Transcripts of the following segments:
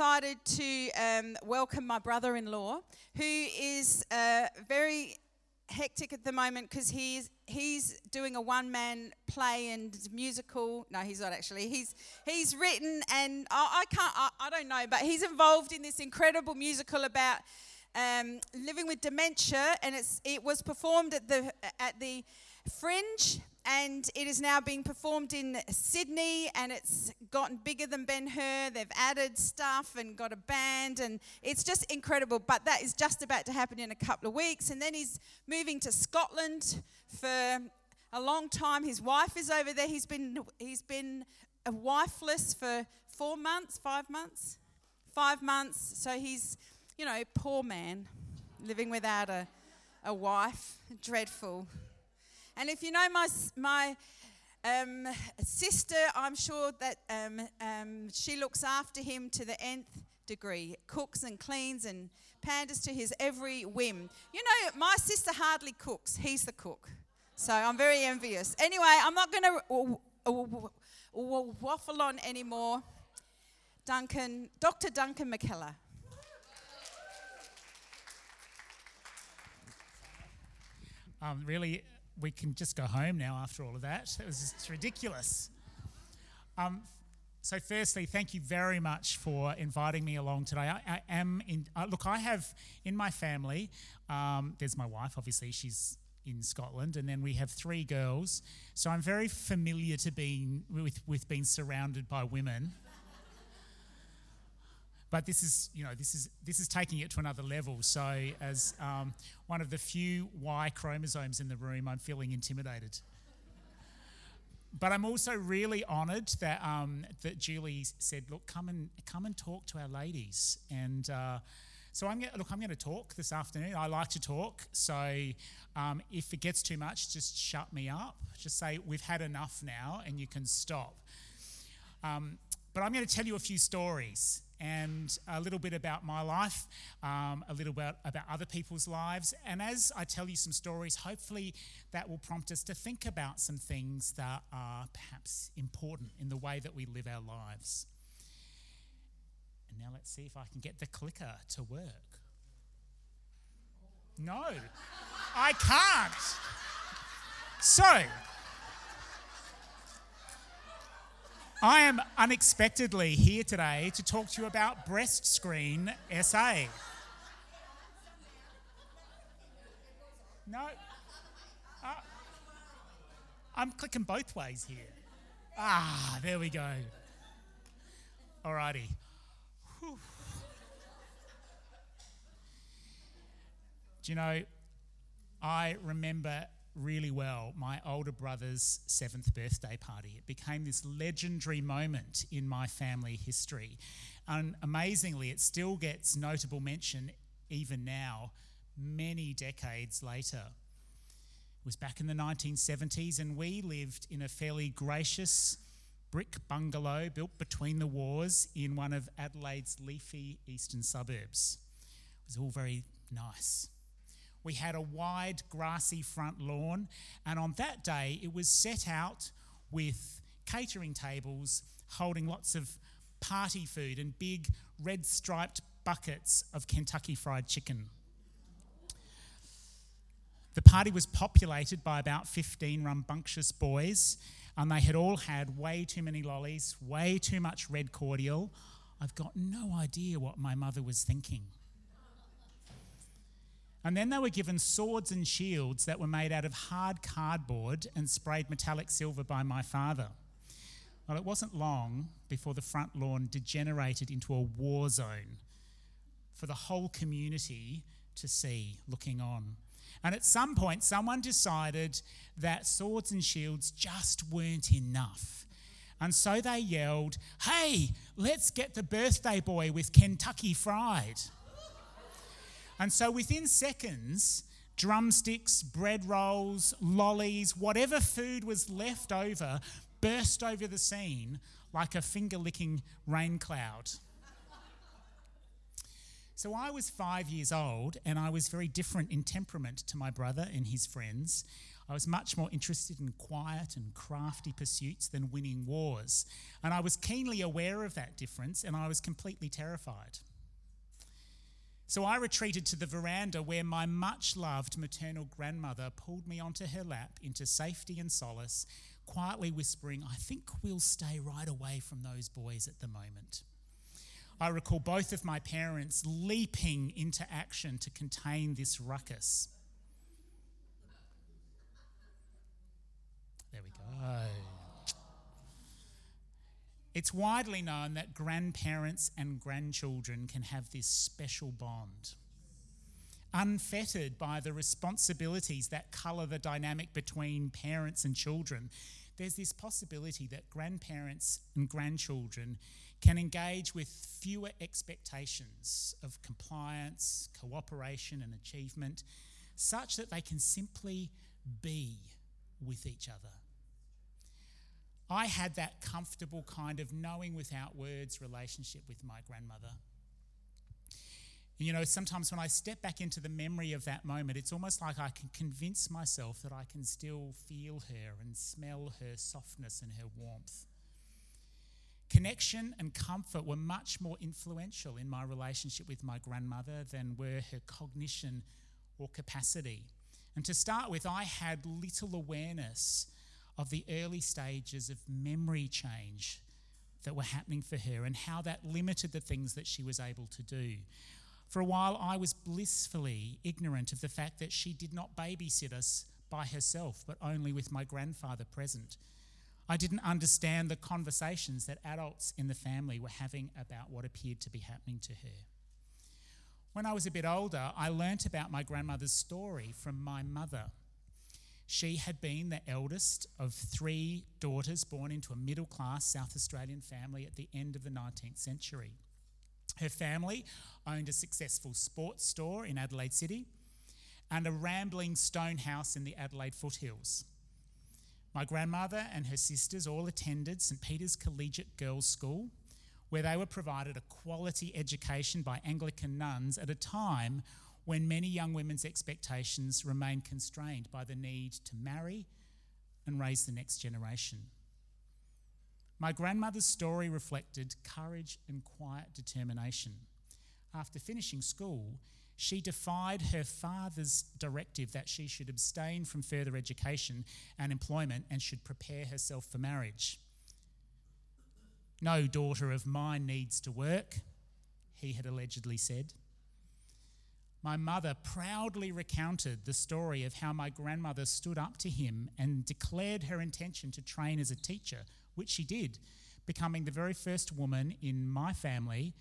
excited to um, welcome my brother in law, who is uh, very hectic at the moment because he's he's doing a one man play and musical. No, he's not actually. He's he's written and I, I can't I, I, don't know, but he's involved in this incredible musical about um, living with dementia, and it's it was performed at the at the Fringe and it is now being performed in Sydney and it's gotten bigger than Ben Hur. They've added stuff and got a band and it's just incredible. But that is just about to happen in a couple of weeks. And then he's moving to Scotland for a long time. His wife is over there. He's been he's been wifeless for four months, five months, five months. So he's, you know, poor man living without a, a wife. Dreadful. And if you know my, my um, sister, I'm sure that um, um, she looks after him to the nth degree, cooks and cleans and panders to his every whim. You know, my sister hardly cooks, he's the cook. So I'm very envious. Anyway, I'm not going to waffle on anymore. Duncan, Dr. Duncan McKellar. Um, really we can just go home now after all of that. It was just ridiculous. Um, so, firstly, thank you very much for inviting me along today. I, I am in. Uh, look, I have in my family. Um, there's my wife. Obviously, she's in Scotland, and then we have three girls. So I'm very familiar to being with with being surrounded by women. But this is, you know, this is this is taking it to another level. So, as um, one of the few Y chromosomes in the room, I'm feeling intimidated. But I'm also really honoured that um, that Julie said, "Look, come and come and talk to our ladies." And uh, so I'm look. I'm going to talk this afternoon. I like to talk. So um, if it gets too much, just shut me up. Just say we've had enough now, and you can stop. Um, but I'm going to tell you a few stories and a little bit about my life, um, a little bit about other people's lives. And as I tell you some stories, hopefully that will prompt us to think about some things that are perhaps important in the way that we live our lives. And now let's see if I can get the clicker to work. No, I can't. So, I am unexpectedly here today to talk to you about Breast Screen SA. No. Uh, I'm clicking both ways here. Ah, there we go. Alrighty. Whew. Do you know, I remember really well my older brother's seventh birthday party. It became this legendary moment in my family history. And amazingly, it still gets notable mention even now, many decades later. It was back in the 1970s, and we lived in a fairly gracious brick bungalow built between the wars in one of Adelaide's leafy eastern suburbs. It was all very nice. We had a wide, grassy front lawn, and on that day, it was set out with catering tables holding lots of party food and big red striped buckets of Kentucky Fried Chicken. The party was populated by about 15 rambunctious boys, and they had all had way too many lollies, way too much red cordial. I've got no idea what my mother was thinking. And then they were given swords and shields that were made out of hard cardboard and sprayed metallic silver by my father. Well, it wasn't long before the front lawn degenerated into a war zone for the whole community to see looking on. And at some point, someone decided that swords and shields just weren't enough. And so they yelled, Hey, let's get the birthday boy with Kentucky Fried. And so within seconds, drumsticks, bread rolls, lollies, whatever food was left over burst over the scene like a finger licking rain cloud. So I was five years old and I was very different in temperament to my brother and his friends. I was much more interested in quiet and crafty pursuits than winning wars. And I was keenly aware of that difference, and I was completely terrified. So I retreated to the veranda where my much loved maternal grandmother pulled me onto her lap into safety and solace, quietly whispering, I think we'll stay right away from those boys at the moment. I recall both of my parents leaping into action to contain this ruckus. There we go. It's widely known that grandparents and grandchildren can have this special bond. Unfettered by the responsibilities that colour the dynamic between parents and children, there's this possibility that grandparents and grandchildren can engage with fewer expectations of compliance, cooperation, and achievement, such that they can simply be with each other. I had that comfortable kind of knowing without words relationship with my grandmother. And you know, sometimes when I step back into the memory of that moment, it's almost like I can convince myself that I can still feel her and smell her softness and her warmth. Connection and comfort were much more influential in my relationship with my grandmother than were her cognition or capacity. And to start with, I had little awareness of the early stages of memory change that were happening for her and how that limited the things that she was able to do. For a while, I was blissfully ignorant of the fact that she did not babysit us by herself, but only with my grandfather present. I didn't understand the conversations that adults in the family were having about what appeared to be happening to her. When I was a bit older, I learnt about my grandmother's story from my mother. She had been the eldest of three daughters born into a middle class South Australian family at the end of the 19th century. Her family owned a successful sports store in Adelaide City and a rambling stone house in the Adelaide foothills. My grandmother and her sisters all attended St Peter's Collegiate Girls' School, where they were provided a quality education by Anglican nuns at a time when many young women's expectations remain constrained by the need to marry and raise the next generation. My grandmother's story reflected courage and quiet determination. After finishing school, she defied her father's directive that she should abstain from further education and employment and should prepare herself for marriage. No daughter of mine needs to work, he had allegedly said my mother proudly recounted the story of how my grandmother stood up to him and declared her intention to train as a teacher, which she did, becoming the very first woman in my family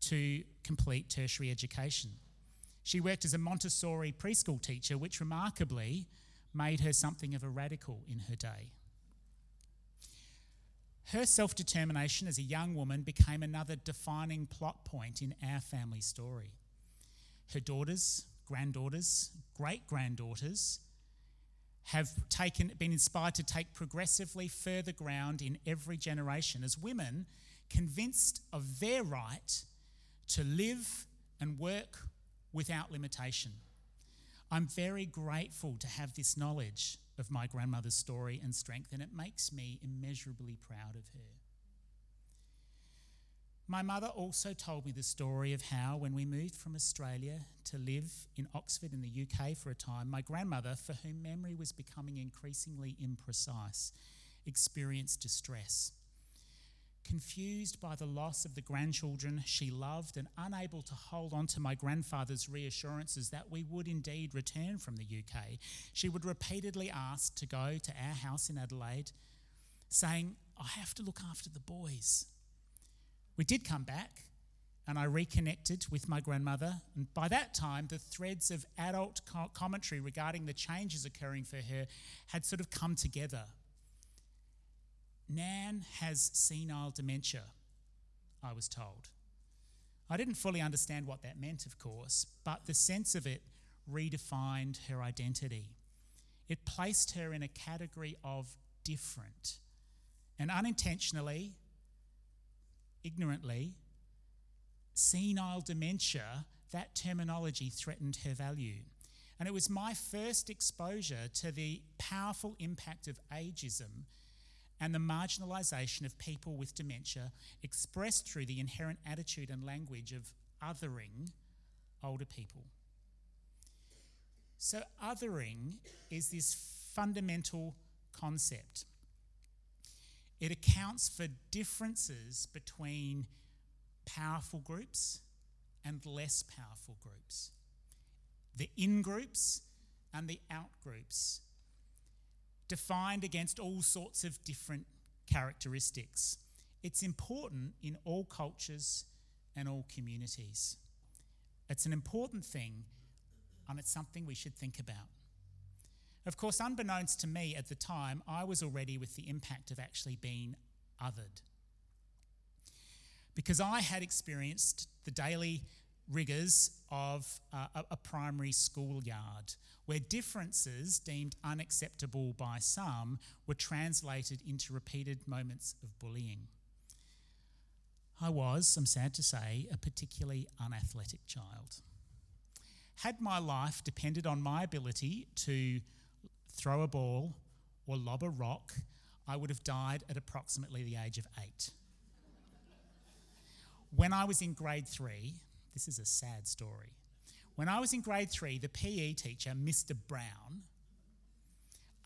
to complete tertiary education. She worked as a Montessori preschool teacher, which remarkably made her something of a radical in her day. Her self determination as a young woman became another defining plot point in our family story her daughters, granddaughters, great granddaughters have taken, been inspired to take progressively further ground in every generation as women convinced of their right to live and work without limitation. I'm very grateful to have this knowledge of my grandmother's story and strength, and it makes me immeasurably proud of her. My mother also told me the story of how, when we moved from Australia to live in Oxford in the UK for a time, my grandmother, for whom memory was becoming increasingly imprecise, experienced distress. Confused by the loss of the grandchildren she loved and unable to hold on to my grandfather's reassurances that we would indeed return from the UK, she would repeatedly ask to go to our house in Adelaide, saying, I have to look after the boys. We did come back, and I reconnected with my grandmother. And by that time, the threads of adult commentary regarding the changes occurring for her had sort of come together. Nan has senile dementia, I was told. I didn't fully understand what that meant, of course, but the sense of it redefined her identity. It placed her in a category of different. And unintentionally, ignorantly, senile dementia, that terminology threatened her value. And it was my first exposure to the powerful impact of ageism and the marginalisation of people with dementia expressed through the inherent attitude and language of othering older people. So, othering is this fundamental concept. It accounts for differences between powerful groups and less powerful groups, the in groups and the out groups, defined against all sorts of different characteristics. It's important in all cultures and all communities. It's an important thing and it's something we should think about. Of course, unbeknownst to me at the time, I was already with the impact of actually being othered. Because I had experienced the daily rigours of a primary schoolyard, where differences deemed unacceptable by some were translated into repeated moments of bullying. I was, I'm sad to say, a particularly unathletic child. Had my life depended on my ability to throw a ball or lob a rock, I would have died at approximately the age of eight. when I was in grade three, this is a sad story. When I was in grade three, the PE teacher, Mr. Brown,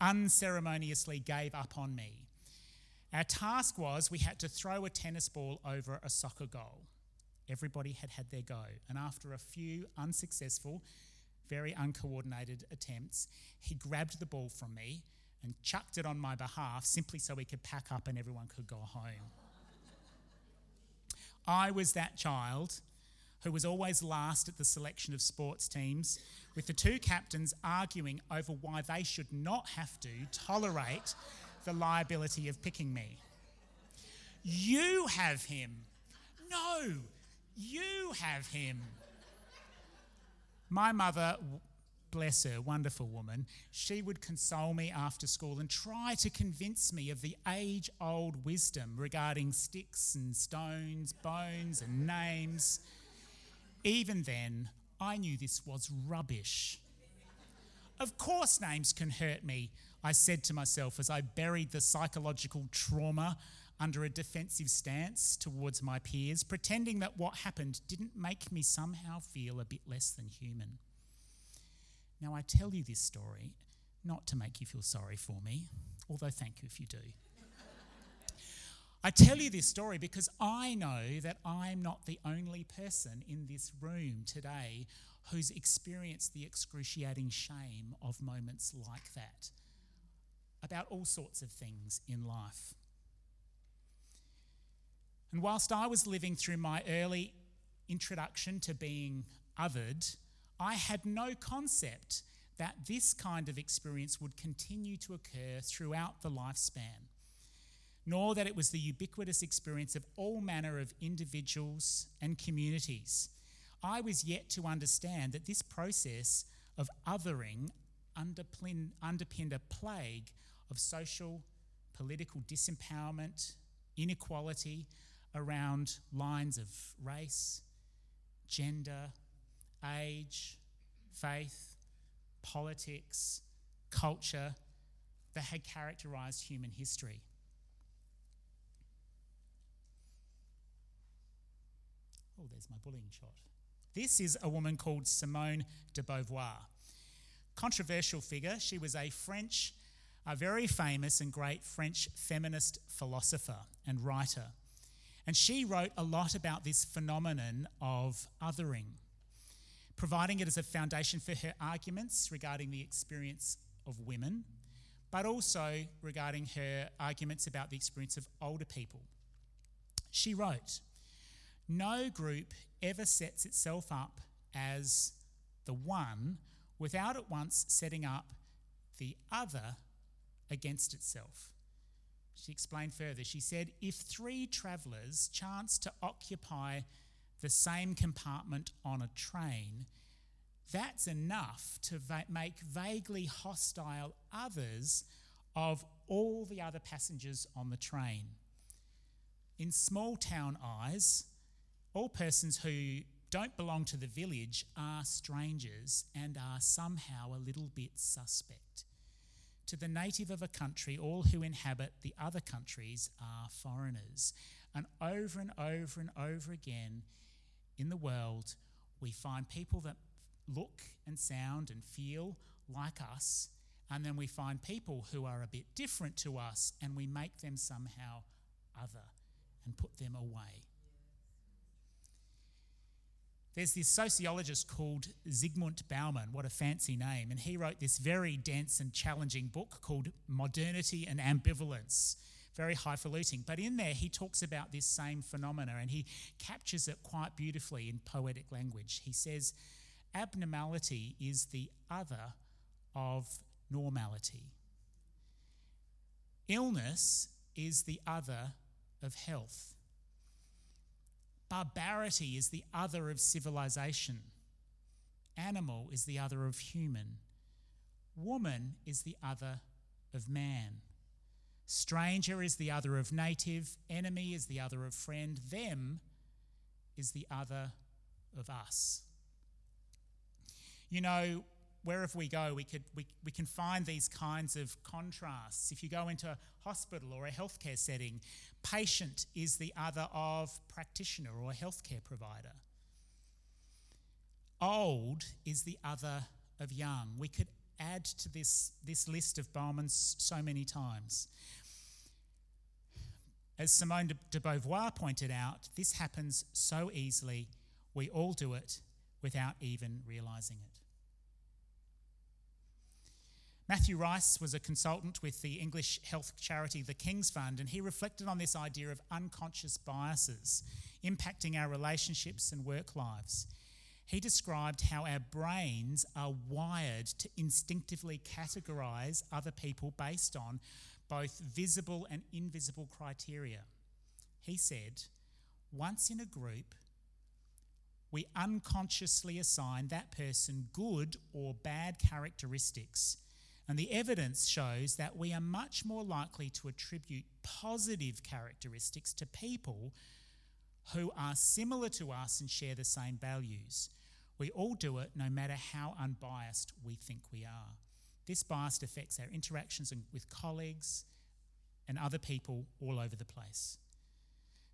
unceremoniously gave up on me. Our task was we had to throw a tennis ball over a soccer goal. Everybody had had their go. And after a few unsuccessful, very uncoordinated attempts, he grabbed the ball from me and chucked it on my behalf simply so we could pack up and everyone could go home. I was that child who was always last at the selection of sports teams, with the two captains arguing over why they should not have to tolerate the liability of picking me. You have him. No, you have him. My mother, bless her, wonderful woman, she would console me after school and try to convince me of the age old wisdom regarding sticks and stones, bones and names. Even then, I knew this was rubbish. Of course, names can hurt me, I said to myself as I buried the psychological trauma under a defensive stance towards my peers, pretending that what happened didn't make me somehow feel a bit less than human. Now, I tell you this story not to make you feel sorry for me, although thank you if you do. I tell you this story because I know that I'm not the only person in this room today who's experienced the excruciating shame of moments like that about all sorts of things in life. And whilst I was living through my early introduction to being othered, I had no concept that this kind of experience would continue to occur throughout the lifespan, nor that it was the ubiquitous experience of all manner of individuals and communities. I was yet to understand that this process of othering underpinned a plague of social, political disempowerment, inequality, around lines of race, gender, age, faith, politics, culture that had characterized human history. Oh, there's my bullying shot. This is a woman called Simone de Beauvoir. Controversial figure, she was a French, a very famous and great French feminist philosopher and writer. And she wrote a lot about this phenomenon of othering, providing it as a foundation for her arguments regarding the experience of women, but also regarding her arguments about the experience of older people. She wrote, No group ever sets itself up as the one without at once setting up the other against itself. She explained further. She said, If three travellers chance to occupy the same compartment on a train, that's enough to va- make vaguely hostile others of all the other passengers on the train. In small town eyes, all persons who don't belong to the village are strangers and are somehow a little bit suspect. To the native of a country, all who inhabit the other countries are foreigners. And over and over and over again in the world, we find people that look and sound and feel like us, and then we find people who are a bit different to us, and we make them somehow other and put them away. There's this sociologist called Zygmunt Bauman, what a fancy name, and he wrote this very dense and challenging book called Modernity and Ambivalence. Very highfalutin. But in there, he talks about this same phenomena and he captures it quite beautifully in poetic language. He says, Abnormality is the other of normality. Illness is the other of health. Barbarity is the other of civilization. Animal is the other of human. Woman is the other of man. Stranger is the other of native. Enemy is the other of friend. Them is the other of us. You know, wherever we go, we, could, we, we can find these kinds of contrasts. If you go into a hospital or a healthcare setting, patient is the other of practitioner or healthcare provider. Old is the other of young. We could add to this, this list of Bauman's so many times. As Simone de Beauvoir pointed out, this happens so easily, we all do it without even realizing it. Matthew Rice was a consultant with the English health charity the King's Fund, and he reflected on this idea of unconscious biases impacting our relationships and work lives. He described how our brains are wired to instinctively categorize other people based on both visible and invisible criteria. He said, once in a group, we unconsciously assign that person good or bad characteristics and the evidence shows that we are much more likely to attribute positive characteristics to people who are similar to us and share the same values. We all do it no matter how unbiased we think we are. This bias affects our interactions with colleagues and other people all over the place.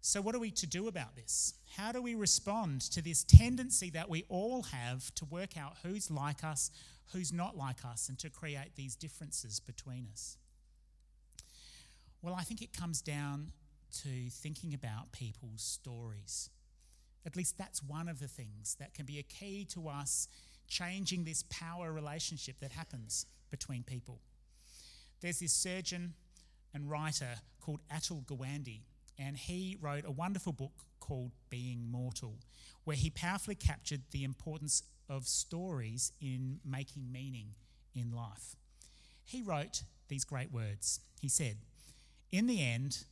So, what are we to do about this? How do we respond to this tendency that we all have to work out who's like us, who's not like us, and to create these differences between us? Well, I think it comes down to thinking about people's stories. At least that's one of the things that can be a key to us changing this power relationship that happens between people. There's this surgeon and writer called Atul Gawande, and he wrote a wonderful book called Being Mortal, where he powerfully captured the importance of stories in making meaning in life. He wrote these great words. He said, In the end,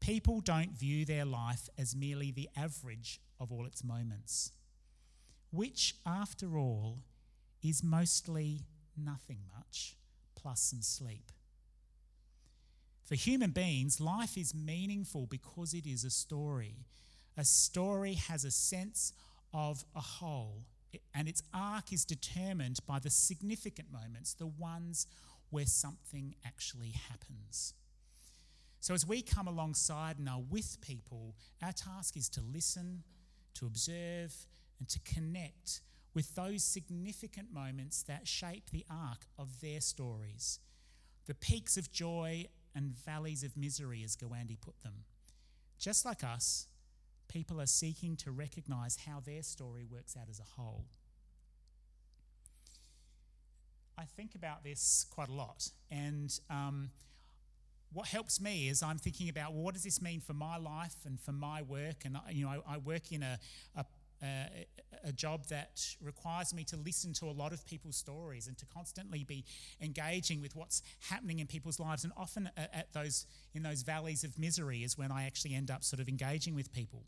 people don't view their life as merely the average of all its moments, which, after all, is mostly nothing much, plus some sleep. For human beings, life is meaningful because it is a story. A story has a sense of a whole, and its arc is determined by the significant moments, the ones where something actually happens. So, as we come alongside and are with people, our task is to listen, to observe, and to connect with those significant moments that shape the arc of their stories. The peaks of joy and valleys of misery, as Gawande put them. Just like us, people are seeking to recognize how their story works out as a whole. I think about this quite a lot, and um, what helps me is I'm thinking about well, what does this mean for my life and for my work? And you know, I, I work in a, a a, job that requires me to listen to a lot of people's stories and to constantly be engaging with what's happening in people's lives. And often uh, at those in those valleys of misery is when I actually end up sort of engaging with people.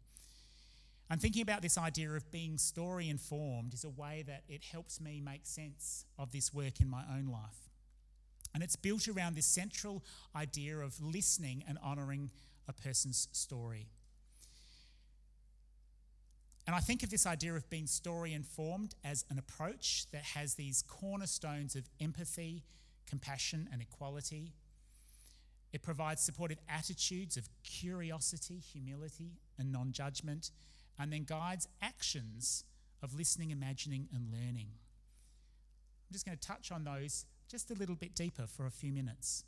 I'm thinking about this idea of being story informed is a way that it helps me make sense of this work in my own life. And it's built around this central idea of listening and honouring a person's story. And I think of this idea of being story informed as an approach that has these cornerstones of empathy, compassion, and equality. It provides supportive attitudes of curiosity, humility, and non judgment, and then guides actions of listening, imagining, and learning. I'm just going to touch on those just a little bit deeper for a few minutes.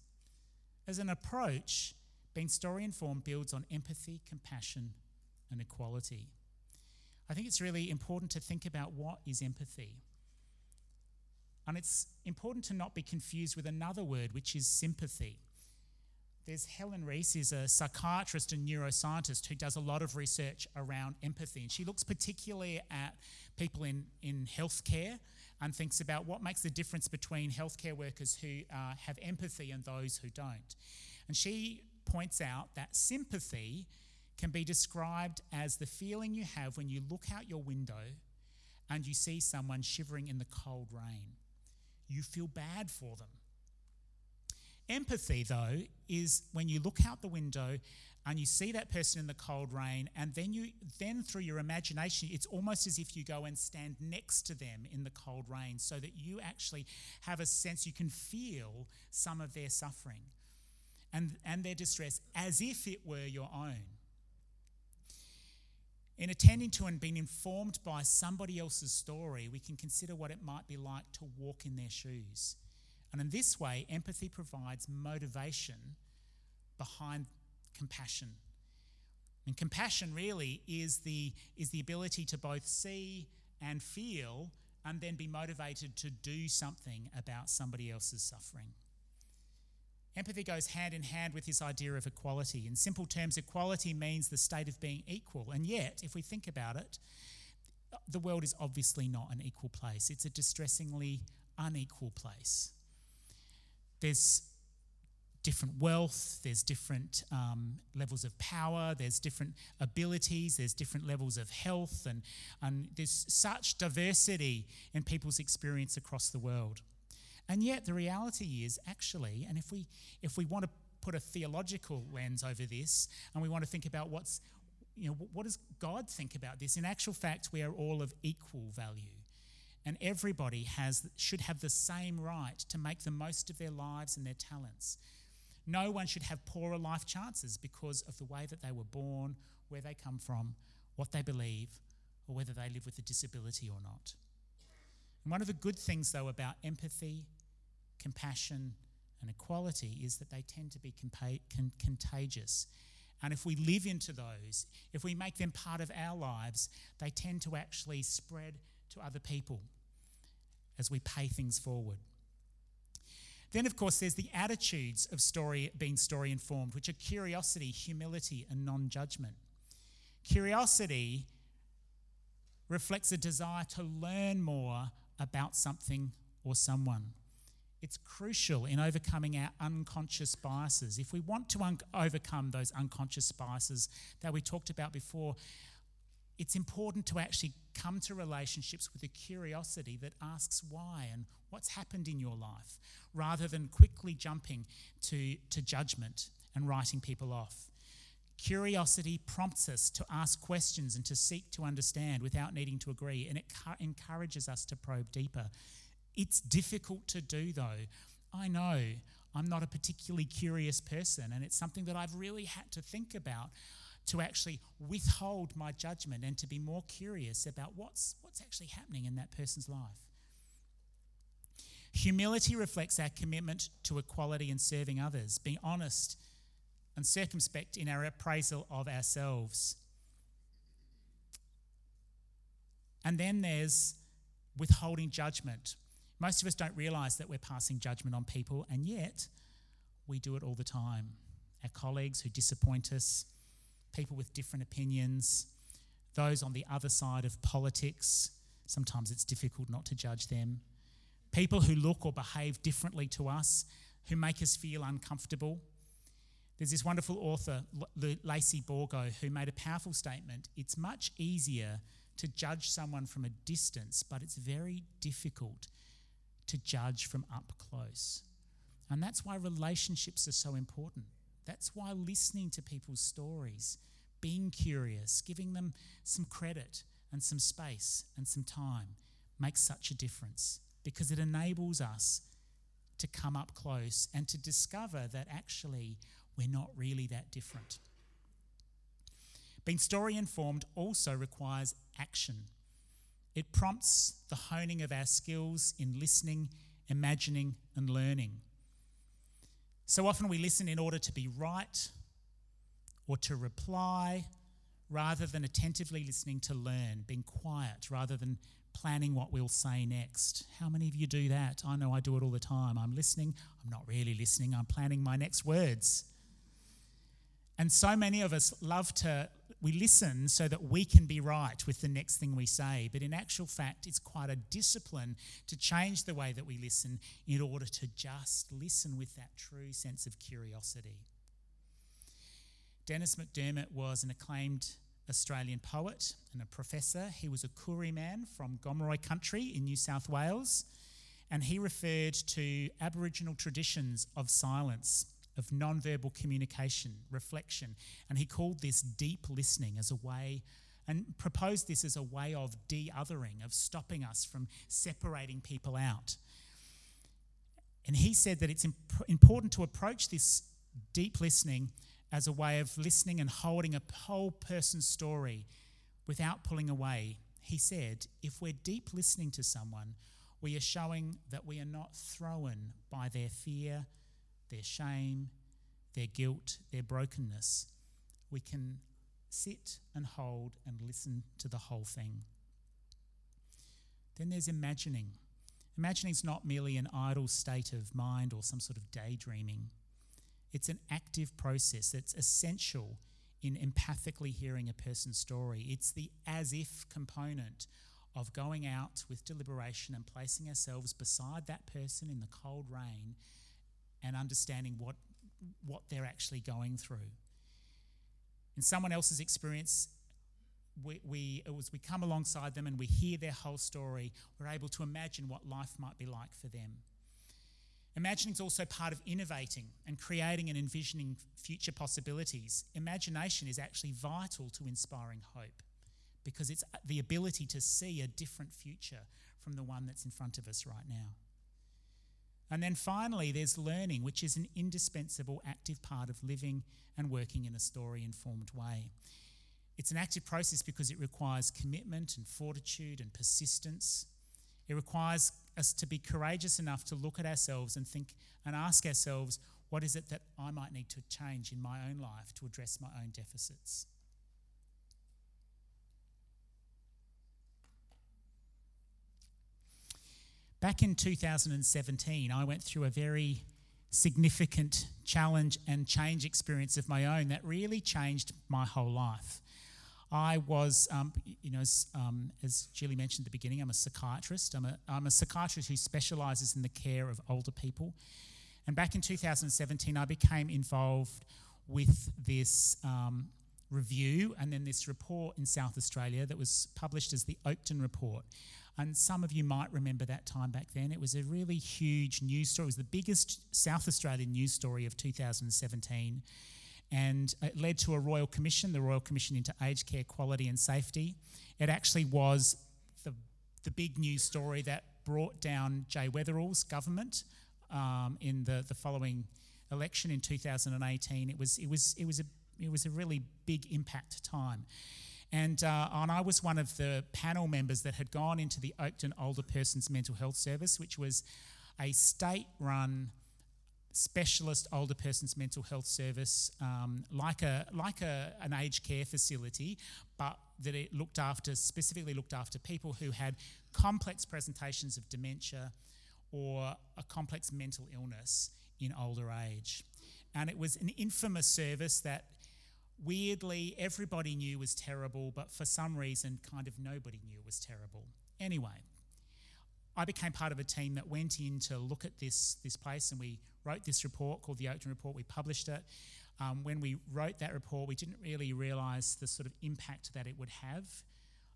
As an approach, being story informed builds on empathy, compassion, and equality. I think it's really important to think about what is empathy. And it's important to not be confused with another word, which is sympathy. There's Helen Riess, is a psychiatrist and neuroscientist who does a lot of research around empathy. And she looks particularly at people in, in healthcare and thinks about what makes the difference between healthcare workers who uh, have empathy and those who don't. And she points out that sympathy can be described as the feeling you have when you look out your window and you see someone shivering in the cold rain. You feel bad for them. Empathy, though, is when you look out the window and you see that person in the cold rain and then you then through your imagination it's almost as if you go and stand next to them in the cold rain so that you actually have a sense you can feel some of their suffering and, and their distress as if it were your own in attending to and being informed by somebody else's story, we can consider what it might be like to walk in their shoes. And in this way, empathy provides motivation behind compassion. And compassion really is the, is the ability to both see and feel and then be motivated to do something about somebody else's suffering. Empathy goes hand in hand with this idea of equality. In simple terms, equality means the state of being equal. And yet, if we think about it, the world is obviously not an equal place. It's a distressingly unequal place. There's different wealth, there's different um, levels of power, there's different abilities, there's different levels of health, and, and there's such diversity in people's experience across the world. And yet the reality is actually, and if we if we want to put a theological lens over this and we want to think about what's you know what does God think about this? In actual fact, we are all of equal value. And everybody has should have the same right to make the most of their lives and their talents. No one should have poorer life chances because of the way that they were born, where they come from, what they believe, or whether they live with a disability or not. And one of the good things, though, about empathy compassion, and equality is that they tend to be compa- con- contagious. And if we live into those, if we make them part of our lives, they tend to actually spread to other people as we pay things forward. Then, of course, there's the attitudes of story being story informed, which are curiosity, humility, and non judgment. Curiosity reflects a desire to learn more about something or someone. It's crucial in overcoming our unconscious biases. If we want to un- overcome those unconscious biases that we talked about before, it's important to actually come to relationships with a curiosity that asks why and what's happened in your life, rather than quickly jumping to, to judgment and writing people off. Curiosity prompts us to ask questions and to seek to understand without needing to agree, and it cu- encourages us to probe deeper. It's difficult to do, though. I know I'm not a particularly curious person, and it's something that I've really had to think about to actually withhold my judgment and to be more curious about what's, what's actually happening in that person's life. Humility reflects our commitment to equality and serving others, being honest and circumspect in our appraisal of ourselves. And then there's withholding judgment, most of us don't realize that we're passing judgment on people, and yet we do it all the time. Our colleagues who disappoint us, people with different opinions, those on the other side of politics, sometimes it's difficult not to judge them. People who look or behave differently to us, who make us feel uncomfortable. There's this wonderful author, Lacey Borgo, who made a powerful statement. It's much easier to judge someone from a distance, but it's very difficult to judge from up close. And that's why relationships are so important. That's why listening to people's stories, being curious, giving them some credit, and some space and some time makes such a difference because it enables us to come up close and to discover that actually we're not really that different. Being story informed also requires action. It prompts the honing of our skills in listening, imagining, and learning. So often we listen in order to be right or to reply rather than attentively listening to learn, being quiet rather than planning what we'll say next. How many of you do that? I know I do it all the time. I'm listening, I'm not really listening, I'm planning my next words. And so many of us love to, we listen so that we can be right with the next thing we say. But in actual fact, it's quite a discipline to change the way that we listen in order to just listen with that true sense of curiosity. Dennis McDermott was an acclaimed Australian poet and a professor. He was a Koori man from Gomeroi country in New South Wales, and he referred to Aboriginal traditions of silence, of non-verbal communication, reflection, and he called this deep listening as a way and proposed this as a way of de othering, of stopping us from separating people out. And he said that it's imp- important to approach this deep listening as a way of listening and holding a whole person's story without pulling away. He said, if we're deep listening to someone, we are showing that we are not thrown by their fear, their shame, their guilt, their brokenness. We can sit and hold and listen to the whole thing. Then there's imagining. Imagining is not merely an idle state of mind or some sort of daydreaming. It's an active process that's essential in empathically hearing a person's story. It's the as if component of going out with deliberation and placing ourselves beside that person in the cold rain and understanding what, what they're actually going through. In someone else's experience, we, we, as we come alongside them and we hear their whole story, we're able to imagine what life might be like for them. Imagining is also part of innovating and creating and envisioning future possibilities. Imagination is actually vital to inspiring hope because it's the ability to see a different future from the one that's in front of us right now. And then finally, there's learning, which is an indispensable active part of living and working in a story informed way. It's an active process because it requires commitment and fortitude and persistence. It requires us to be courageous enough to look at ourselves and think and ask ourselves, what is it that I might need to change in my own life to address my own deficits? Back in 2017, I went through a very significant challenge and change experience of my own that really changed my whole life. I was, um, you know, as, um, as Julie mentioned at the beginning, I'm a psychiatrist. I'm a, I'm a psychiatrist who specialises in the care of older people. And back in 2017, I became involved with this um, review and then this report in South Australia that was published as the Oakden Report. And some of you might remember that time back then. It was a really huge news story. It was the biggest South Australian news story of 2017 and it led to a royal commission, the Royal Commission into Aged Care Quality and Safety. It actually was the, the big news story that brought down Jay Weatherill's government um, in the, the following election in 2018. It was, it, was, it, was a, it was a really big impact time. And, uh, and I was one of the panel members that had gone into the Oakden Older Persons Mental Health Service, which was a state run specialist older person's mental health service, um, like a like a, an aged care facility, but that it looked after specifically looked after people who had complex presentations of dementia or a complex mental illness in older age. And it was an infamous service that weirdly everybody knew was terrible, but for some reason, kind of nobody knew was terrible. Anyway, I became part of a team that went in to look at this, this place and we wrote this report called the Oakden Report. We published it. Um, when we wrote that report, we didn't really realise the sort of impact that it would have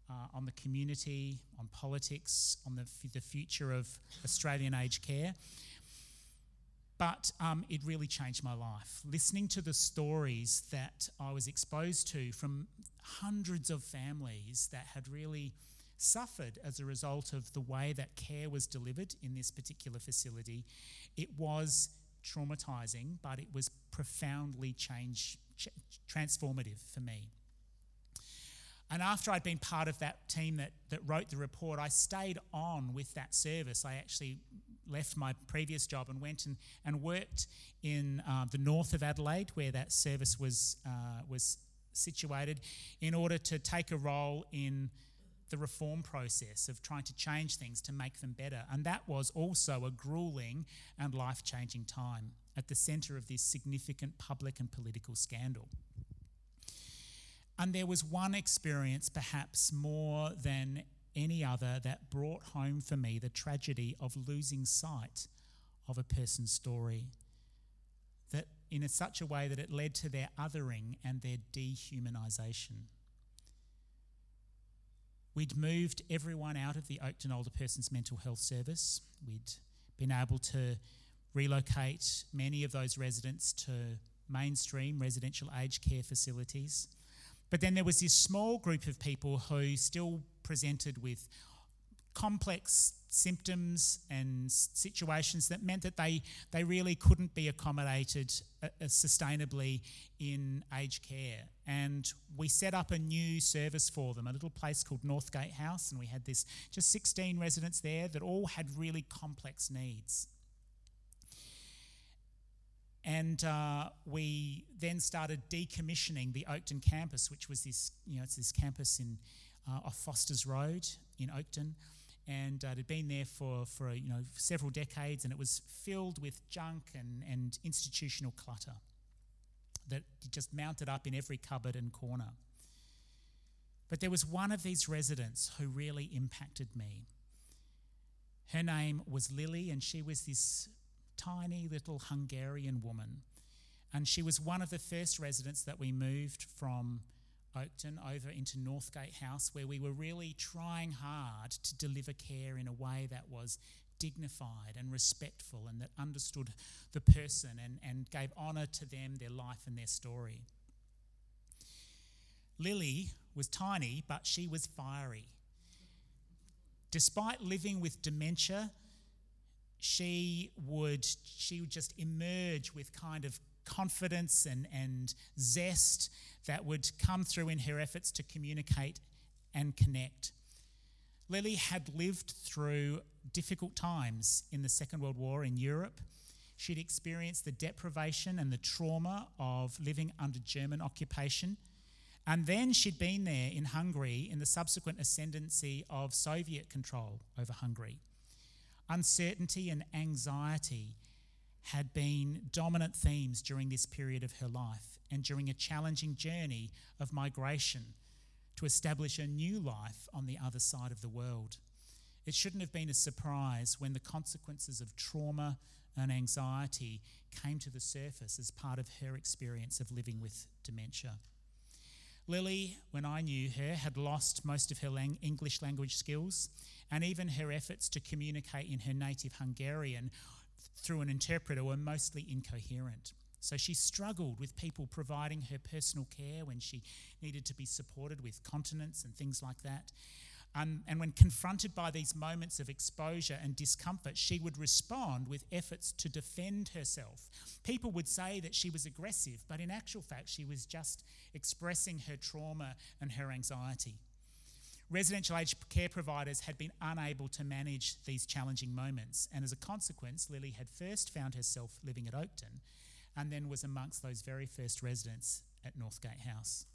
uh, on the community, on politics, on the, f- the future of Australian aged care. But um, it really changed my life. Listening to the stories that I was exposed to from hundreds of families that had really suffered as a result of the way that care was delivered in this particular facility, it was traumatizing, but it was profoundly change, ch- transformative for me. And after I'd been part of that team that, that wrote the report, I stayed on with that service. I actually left my previous job and went and, and worked in uh, the north of Adelaide, where that service was, uh, was situated, in order to take a role in the reform process of trying to change things to make them better. And that was also a grueling and life changing time at the centre of this significant public and political scandal. And there was one experience, perhaps more than any other, that brought home for me the tragedy of losing sight of a person's story. That in a, such a way that it led to their othering and their dehumanisation. We'd moved everyone out of the Oakden Older Persons Mental Health Service. We'd been able to relocate many of those residents to mainstream residential aged care facilities. But then there was this small group of people who still presented with complex symptoms and situations that meant that they, they really couldn't be accommodated uh, uh, sustainably in aged care. And we set up a new service for them, a little place called Northgate House, and we had this just 16 residents there that all had really complex needs. And uh, we then started decommissioning the Oakden campus, which was this, you know, it's this campus in uh, off Foster's Road in Oakden, and uh, it had been there for for you know several decades, and it was filled with junk and and institutional clutter that just mounted up in every cupboard and corner. But there was one of these residents who really impacted me. Her name was Lily, and she was this tiny little Hungarian woman. And she was one of the first residents that we moved from Oakden over into Northgate House, where we were really trying hard to deliver care in a way that was dignified and respectful and that understood the person and, and gave honour to them, their life, and their story. Lily was tiny, but she was fiery. Despite living with dementia, she would she would just emerge with kind of confidence and, and zest that would come through in her efforts to communicate and connect. Lily had lived through difficult times in the Second World War in Europe. She'd experienced the deprivation and the trauma of living under German occupation. And then she'd been there in Hungary in the subsequent ascendancy of Soviet control over Hungary. Uncertainty and anxiety had been dominant themes during this period of her life and during a challenging journey of migration to establish a new life on the other side of the world. It shouldn't have been a surprise when the consequences of trauma and anxiety came to the surface as part of her experience of living with dementia. Lily, when I knew her, had lost most of her lang- English language skills and even her efforts to communicate in her native Hungarian through an interpreter were mostly incoherent. So she struggled with people providing her personal care when she needed to be supported with continence and things like that. Um, and when confronted by these moments of exposure and discomfort, she would respond with efforts to defend herself. People would say that she was aggressive, but in actual fact, she was just expressing her trauma and her anxiety. Residential aged care providers had been unable to manage these challenging moments, and as a consequence, Lily had first found herself living at Oakden and then was amongst those very first residents at Northgate House.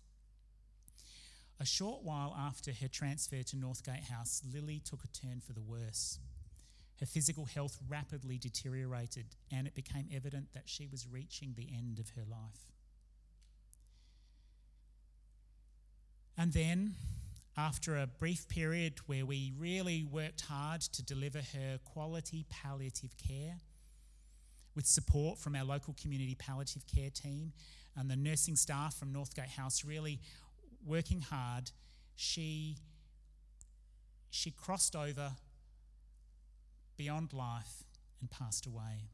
A short while after her transfer to Northgate House, Lily took a turn for the worse. Her physical health rapidly deteriorated, and it became evident that she was reaching the end of her life. And then, after a brief period where we really worked hard to deliver her quality palliative care, with support from our local community palliative care team and the nursing staff from Northgate House, really working hard, she, she crossed over beyond life and passed away.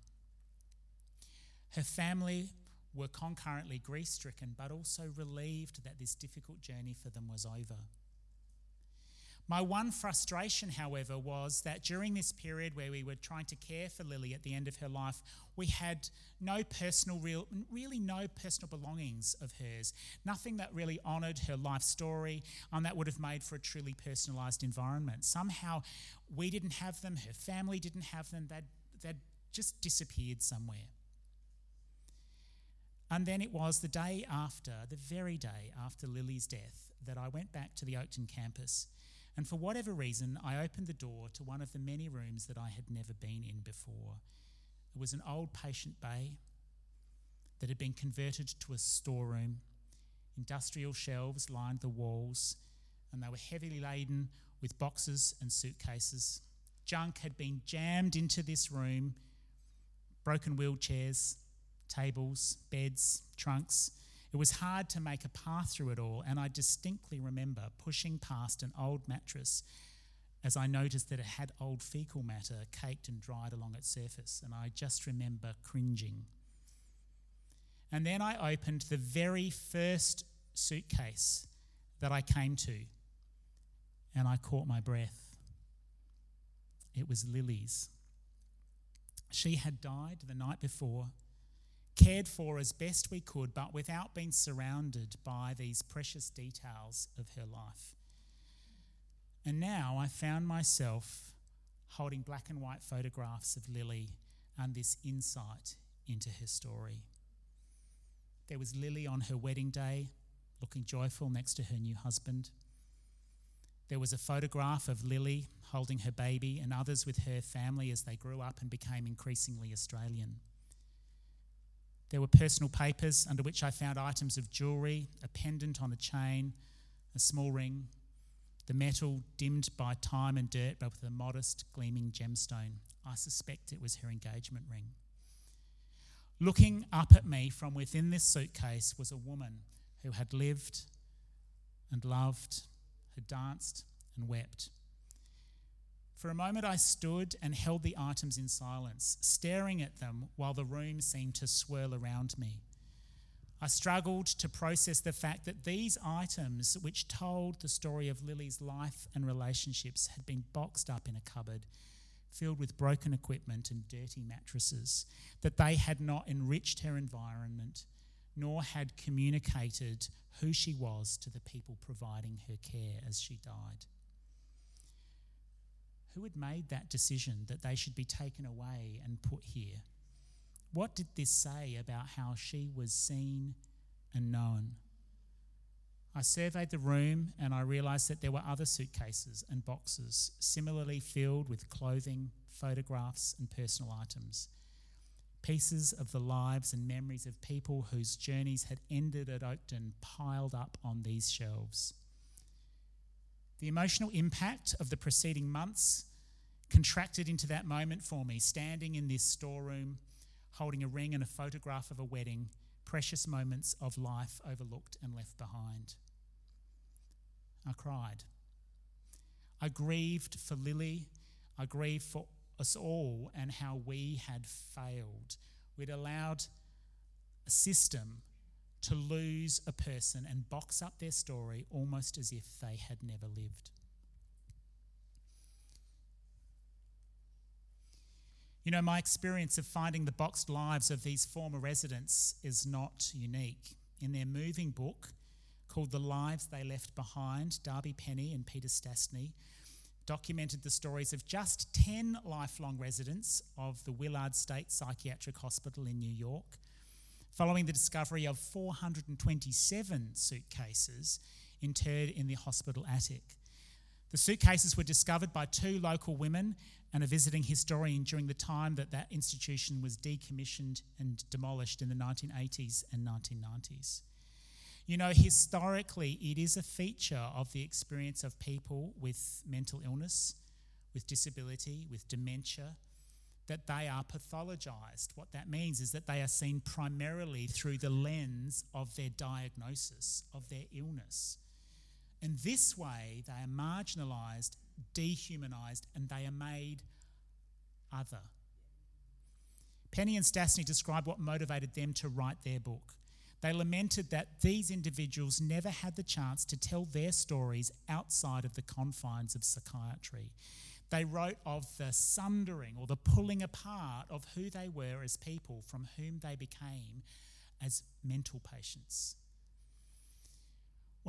Her family were concurrently grief stricken, but also relieved that this difficult journey for them was over. My one frustration, however, was that during this period where we were trying to care for Lily at the end of her life, we had no personal, real, really no personal belongings of hers. Nothing that really honoured her life story and that would have made for a truly personalised environment. Somehow we didn't have them, her family didn't have them, they'd, they'd just disappeared somewhere. And then it was the day after, the very day after Lily's death, that I went back to the Oakden campus and for whatever reason, I opened the door to one of the many rooms that I had never been in before. It was an old patient bay that had been converted to a storeroom. Industrial shelves lined the walls, and they were heavily laden with boxes and suitcases. Junk had been jammed into this room broken wheelchairs, tables, beds, trunks. It was hard to make a path through it all, and I distinctly remember pushing past an old mattress as I noticed that it had old fecal matter caked and dried along its surface, and I just remember cringing. And then I opened the very first suitcase that I came to, and I caught my breath. It was Lily's. She had died the night before cared for as best we could, but without being surrounded by these precious details of her life. And now I found myself holding black and white photographs of Lily and this insight into her story. There was Lily on her wedding day, looking joyful next to her new husband. There was a photograph of Lily holding her baby and others with her family as they grew up and became increasingly Australian. There were personal papers under which I found items of jewellery, a pendant on a chain, a small ring, the metal dimmed by time and dirt, but with a modest gleaming gemstone. I suspect it was her engagement ring. Looking up at me from within this suitcase was a woman who had lived and loved, had danced and wept. For a moment, I stood and held the items in silence, staring at them while the room seemed to swirl around me. I struggled to process the fact that these items, which told the story of Lily's life and relationships, had been boxed up in a cupboard filled with broken equipment and dirty mattresses, that they had not enriched her environment nor had communicated who she was to the people providing her care as she died. Who had made that decision that they should be taken away and put here? What did this say about how she was seen and known? I surveyed the room and I realised that there were other suitcases and boxes similarly filled with clothing, photographs, and personal items. Pieces of the lives and memories of people whose journeys had ended at Oakden piled up on these shelves. The emotional impact of the preceding months contracted into that moment for me, standing in this storeroom, holding a ring and a photograph of a wedding, precious moments of life overlooked and left behind. I cried. I grieved for Lily. I grieved for us all and how we had failed. We'd allowed a system to lose a person and box up their story almost as if they had never lived. You know, my experience of finding the boxed lives of these former residents is not unique. In their moving book called The Lives They Left Behind, Darby Penney and Peter Stastny documented the stories of just 10 lifelong residents of the Willard State Psychiatric Hospital in New York following the discovery of 427 suitcases interred in the hospital attic. The suitcases were discovered by two local women and a visiting historian during the time that that institution was decommissioned and demolished in the 1980s and 1990s. You know, historically, it is a feature of the experience of people with mental illness, with disability, with dementia, that they are pathologized. What that means is that they are seen primarily through the lens of their diagnosis, of their illness. And this way, they are marginalized, dehumanized, and they are made other. Penney and Stastny describe what motivated them to write their book. They lamented that these individuals never had the chance to tell their stories outside of the confines of psychiatry. They wrote of the sundering or the pulling apart of who they were as people from whom they became as mental patients.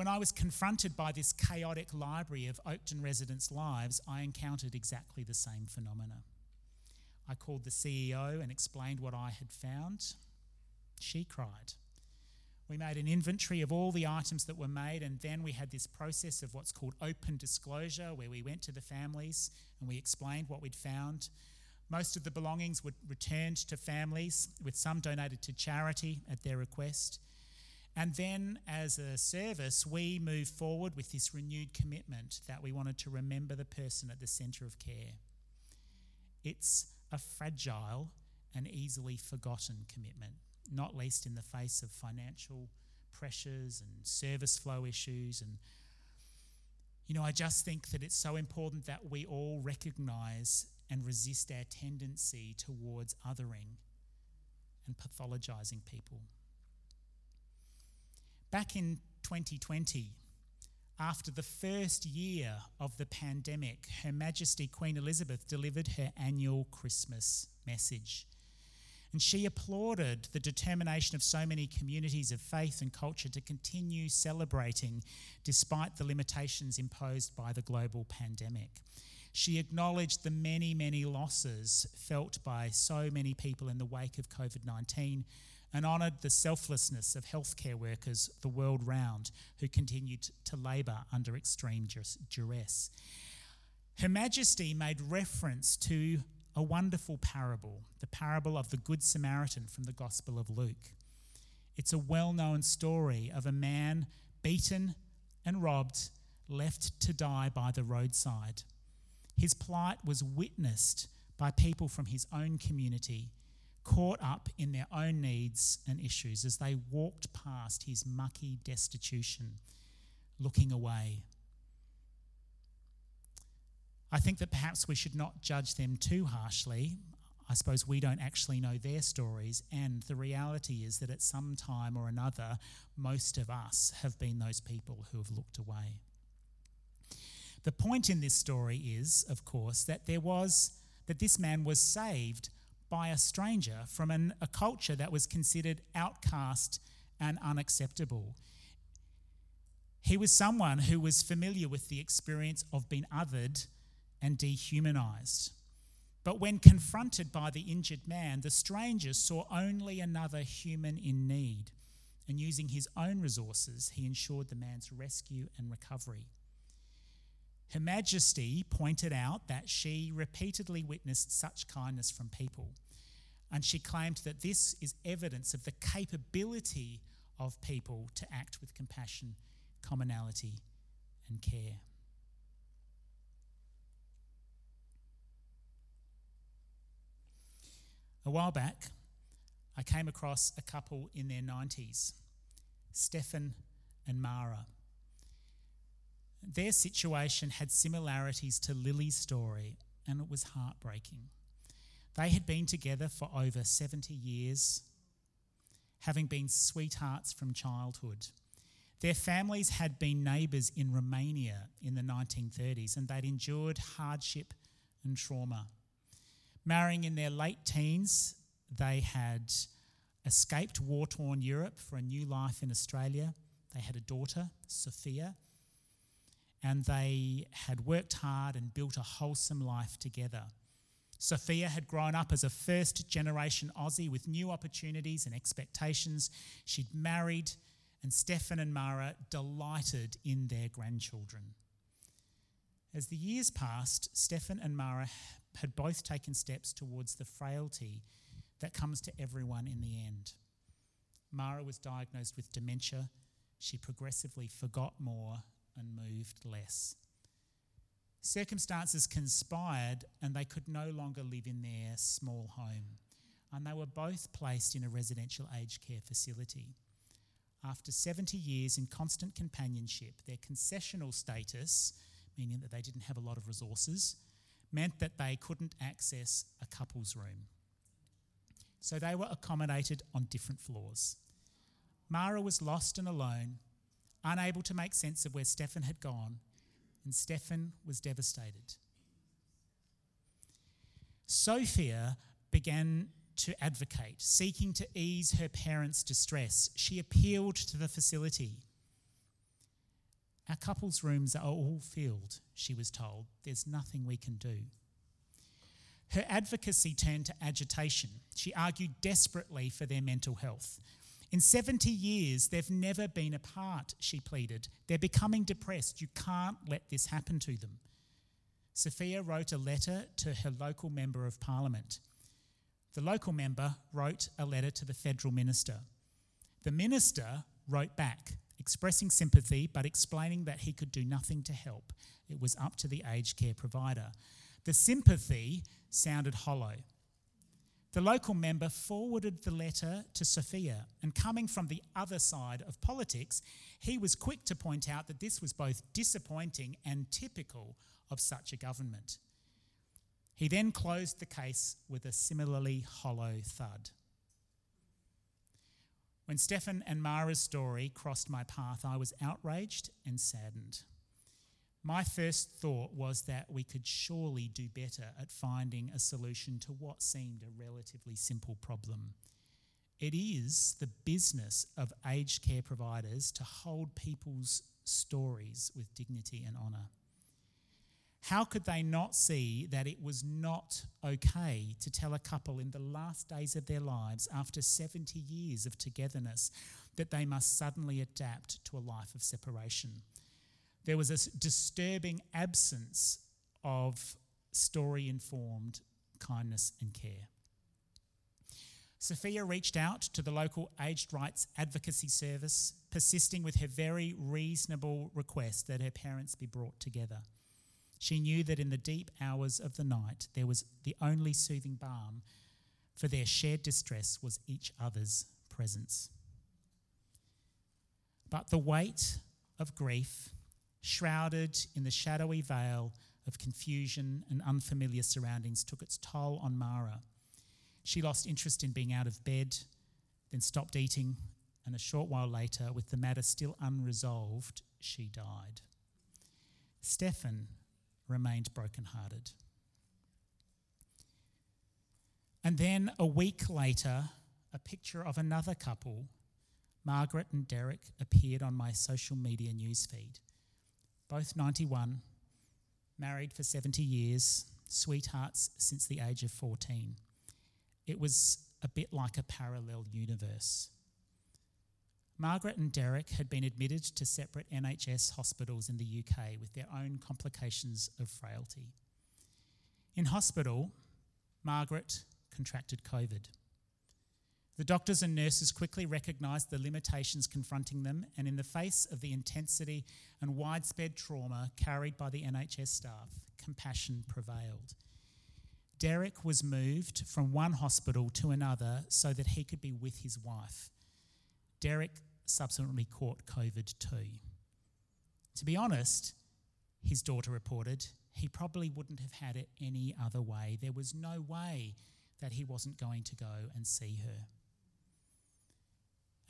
When I was confronted by this chaotic library of Oakden residents' lives, I encountered exactly the same phenomena. I called the CEO and explained what I had found. She cried. We made an inventory of all the items that were made, and then we had this process of what's called open disclosure, where we went to the families and we explained what we'd found. Most of the belongings were returned to families, with some donated to charity at their request. And then, as a service, we moved forward with this renewed commitment that we wanted to remember the person at the centre of care. It's a fragile and easily forgotten commitment not least in the face of financial pressures and service flow issues. And, you know, I just think that it's so important that we all recognize and resist our tendency towards othering and pathologising people. Back in 2020, after the first year of the pandemic, Her Majesty Queen Elizabeth delivered her annual Christmas message. And she applauded the determination of so many communities of faith and culture to continue celebrating despite the limitations imposed by the global pandemic. She acknowledged the many, many losses felt by so many people in the wake of COVID 19 and honoured the selflessness of healthcare workers the world round who continued to labour under extreme duress. Her Majesty made reference to a wonderful parable, the parable of the Good Samaritan from the Gospel of Luke. It's a well known story of a man beaten and robbed, left to die by the roadside. His plight was witnessed by people from his own community, caught up in their own needs and issues as they walked past his mucky destitution, looking away I think that perhaps we should not judge them too harshly. I suppose we don't actually know their stories, and the reality is that at some time or another, most of us have been those people who have looked away. The point in this story is, of course, that there was that this man was saved by a stranger from an, a culture that was considered outcast and unacceptable. He was someone who was familiar with the experience of being othered and dehumanized. But when confronted by the injured man, the stranger saw only another human in need, and using his own resources, he ensured the man's rescue and recovery. Her Majesty pointed out that she repeatedly witnessed such kindness from people, and she claimed that this is evidence of the capability of people to act with compassion, commonality, and care. A while back, I came across a couple in their 90s, Stefan and Mara. Their situation had similarities to Lily's story, and it was heartbreaking. They had been together for over 70 years, having been sweethearts from childhood. Their families had been neighbours in Romania in the 1930s, and they'd endured hardship and trauma. Marrying in their late teens, they had escaped war torn Europe for a new life in Australia. They had a daughter, Sophia, and they had worked hard and built a wholesome life together. Sophia had grown up as a first generation Aussie with new opportunities and expectations. She'd married, and Stefan and Mara delighted in their grandchildren. As the years passed, Stefan and Mara had both taken steps towards the frailty that comes to everyone in the end. Mara was diagnosed with dementia. She progressively forgot more and moved less. Circumstances conspired, and they could no longer live in their small home. And they were both placed in a residential aged care facility. After 70 years in constant companionship, their concessional status, meaning that they didn't have a lot of resources, meant that they couldn't access a couple's room. so they were accommodated on different floors. Mara was lost and alone, unable to make sense of where Stefan had gone, and Stefan was devastated. Sophia began to advocate, seeking to ease her parents' distress. She appealed to the facility. Our couple's rooms are all filled, she was told. There's nothing we can do. Her advocacy turned to agitation. She argued desperately for their mental health. In 70 years, they've never been apart, she pleaded. They're becoming depressed. You can't let this happen to them. Sophia wrote a letter to her local member of parliament. The local member wrote a letter to the federal minister. The minister wrote back, expressing sympathy but explaining that he could do nothing to help. It was up to the aged care provider. The sympathy sounded hollow. The local member forwarded the letter to Sophia, and coming from the other side of politics, he was quick to point out that this was both disappointing and typical of such a government. He then closed the case with a similarly hollow thud. When Stefan and Mara's story crossed my path, I was outraged and saddened. My first thought was that we could surely do better at finding a solution to what seemed a relatively simple problem. It is the business of aged care providers to hold people's stories with dignity and honour. How could they not see that it was not okay to tell a couple in the last days of their lives, after 70 years of togetherness, that they must suddenly adapt to a life of separation? There was a disturbing absence of story informed kindness and care. Sophia reached out to the local aged rights advocacy service, persisting with her very reasonable request that her parents be brought together. She knew that in the deep hours of the night, there was the only soothing balm for their shared distress was each other's presence. But the weight of grief, shrouded in the shadowy veil of confusion and unfamiliar surroundings, took its toll on Mara. She lost interest in being out of bed, then stopped eating, and a short while later, with the matter still unresolved, she died. Stefan remained brokenhearted. And then a week later, a picture of another couple, Margaret and Derek, appeared on my social media newsfeed. Both 91, married for 70 years, sweethearts since the age of 14. It was a bit like a parallel universe. Margaret and Derek had been admitted to separate NHS hospitals in the UK with their own complications of frailty. In hospital, Margaret contracted COVID. The doctors and nurses quickly recognised the limitations confronting them, and in the face of the intensity and widespread trauma carried by the NHS staff, compassion prevailed. Derek was moved from one hospital to another so that he could be with his wife. Derek subsequently caught COVID too. To be honest, his daughter reported, he probably wouldn't have had it any other way. There was no way that he wasn't going to go and see her.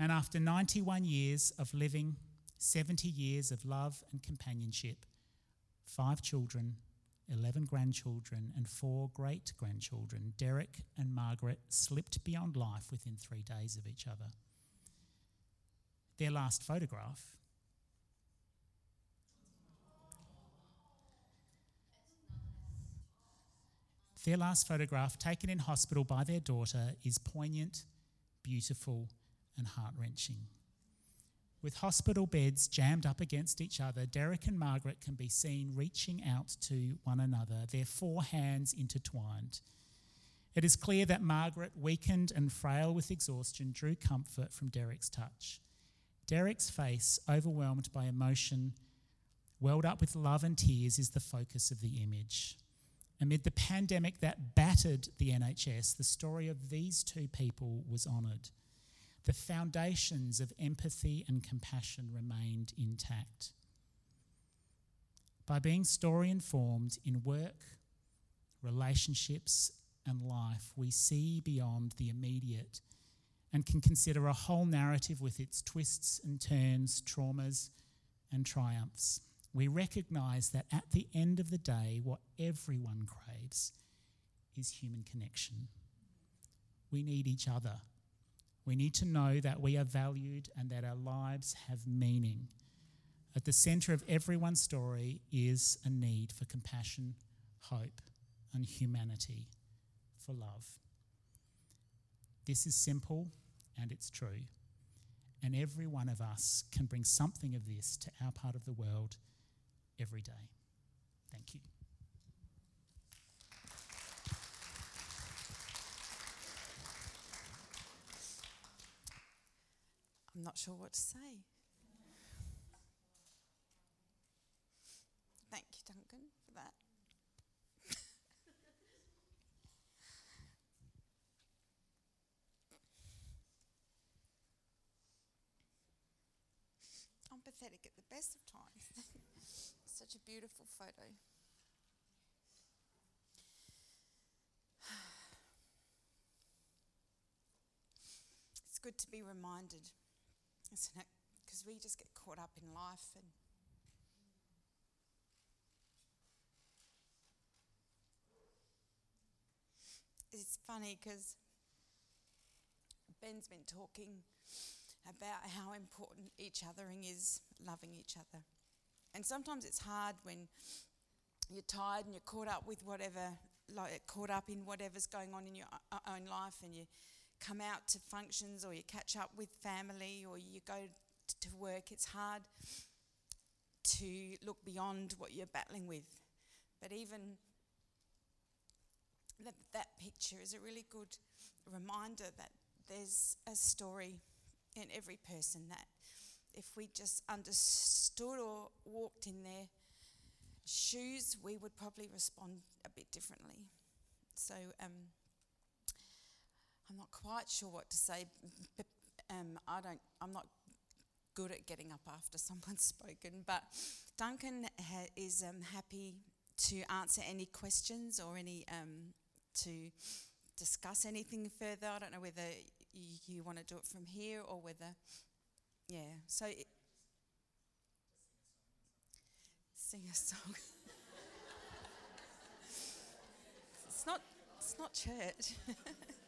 And after 91 years of living, 70 years of love and companionship, five children, 11 grandchildren, and four great grandchildren, Derek and Margaret slipped beyond life within three days of each other their last photograph. Their last photograph, taken in hospital by their daughter, is poignant, beautiful, and heart wrenching. With hospital beds jammed up against each other, Derek and Margaret can be seen reaching out to one another, their four hands intertwined. It is clear that Margaret, weakened and frail with exhaustion, drew comfort from Derek's touch. Derek's face, overwhelmed by emotion, welled up with love and tears, is the focus of the image. Amid the pandemic that battered the NHS, the story of these two people was honoured. The foundations of empathy and compassion remained intact. By being story informed in work, relationships, and life, we see beyond the immediate and can consider a whole narrative with its twists and turns, traumas and triumphs. We recognize that at the end of the day, what everyone craves is human connection. We need each other. We need to know that we are valued and that our lives have meaning. At the centre of everyone's story is a need for compassion, hope, and humanity, for love. This is simple and it's true. And every one of us can bring something of this to our part of the world every day. Thank you. I'm not sure what to say. Thank you, Duncan, for that. I'm pathetic at the best of times. Such a beautiful photo. It's good to be reminded, isn't it? Because we just get caught up in life and it's funny because Ben's been talking about how important each othering is, loving each other. And sometimes it's hard when you're tired and you're caught up with whatever, like caught up in whatever's going on in your uh, own life, and you come out to functions or you catch up with family or you go to work. It's hard to look beyond what you're battling with. But even that, that picture is a really good reminder that there's a story in every person that if we just understood or walked in their shoes, we would probably respond a bit differently. So um, I'm not quite sure what to say. But, um, I don't. I'm not good at getting up after someone's spoken, but Duncan ha- is um, happy to answer any questions or any um, to discuss anything further. I don't know whether you, you want to do it from here or whether, yeah. So, it, sing a song. it's not. It's not church.